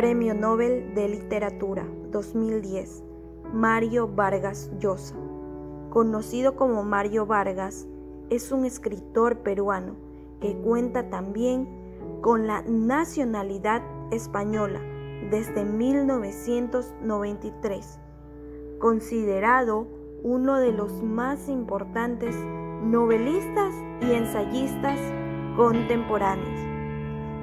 Premio Nobel de Literatura 2010, Mario Vargas Llosa. Conocido como Mario Vargas, es un escritor peruano que cuenta también con la nacionalidad española desde 1993, considerado uno de los más importantes novelistas y ensayistas contemporáneos.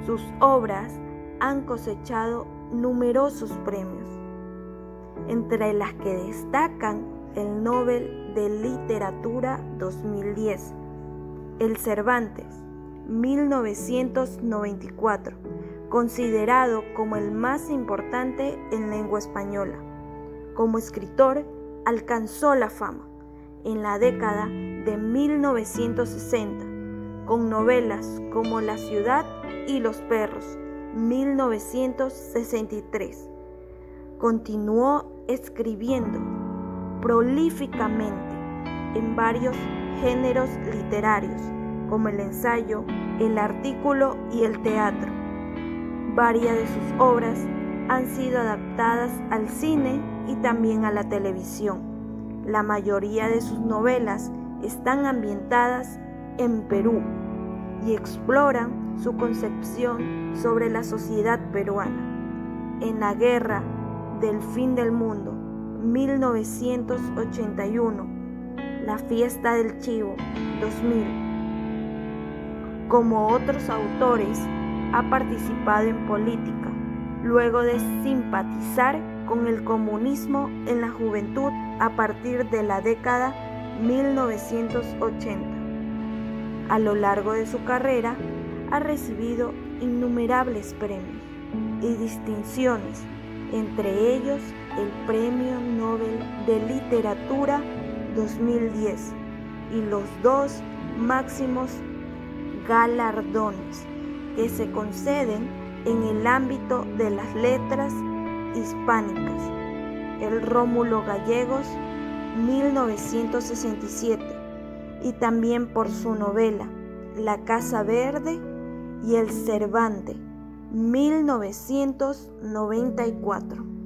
Sus obras han cosechado numerosos premios, entre las que destacan el Nobel de Literatura 2010, el Cervantes 1994, considerado como el más importante en lengua española. Como escritor, alcanzó la fama en la década de 1960 con novelas como La ciudad y los perros, 1963. Continuó escribiendo prolíficamente en varios géneros literarios, como el ensayo, el artículo y el teatro. Varias de sus obras han sido adaptadas al cine y también a la televisión. La mayoría de sus novelas están ambientadas en Perú y exploran su concepción sobre la sociedad peruana. En la Guerra del Fin del Mundo, 1981, La Fiesta del Chivo, 2000. Como otros autores, ha participado en política, luego de simpatizar con el comunismo en la juventud a partir de la década 1980. A lo largo de su carrera, ha recibido innumerables premios y distinciones, entre ellos el Premio Nobel de Literatura 2010 y los dos máximos galardones que se conceden en el ámbito de las letras hispánicas. El Rómulo Gallegos 1967 y también por su novela La Casa Verde y El Cervante 1994.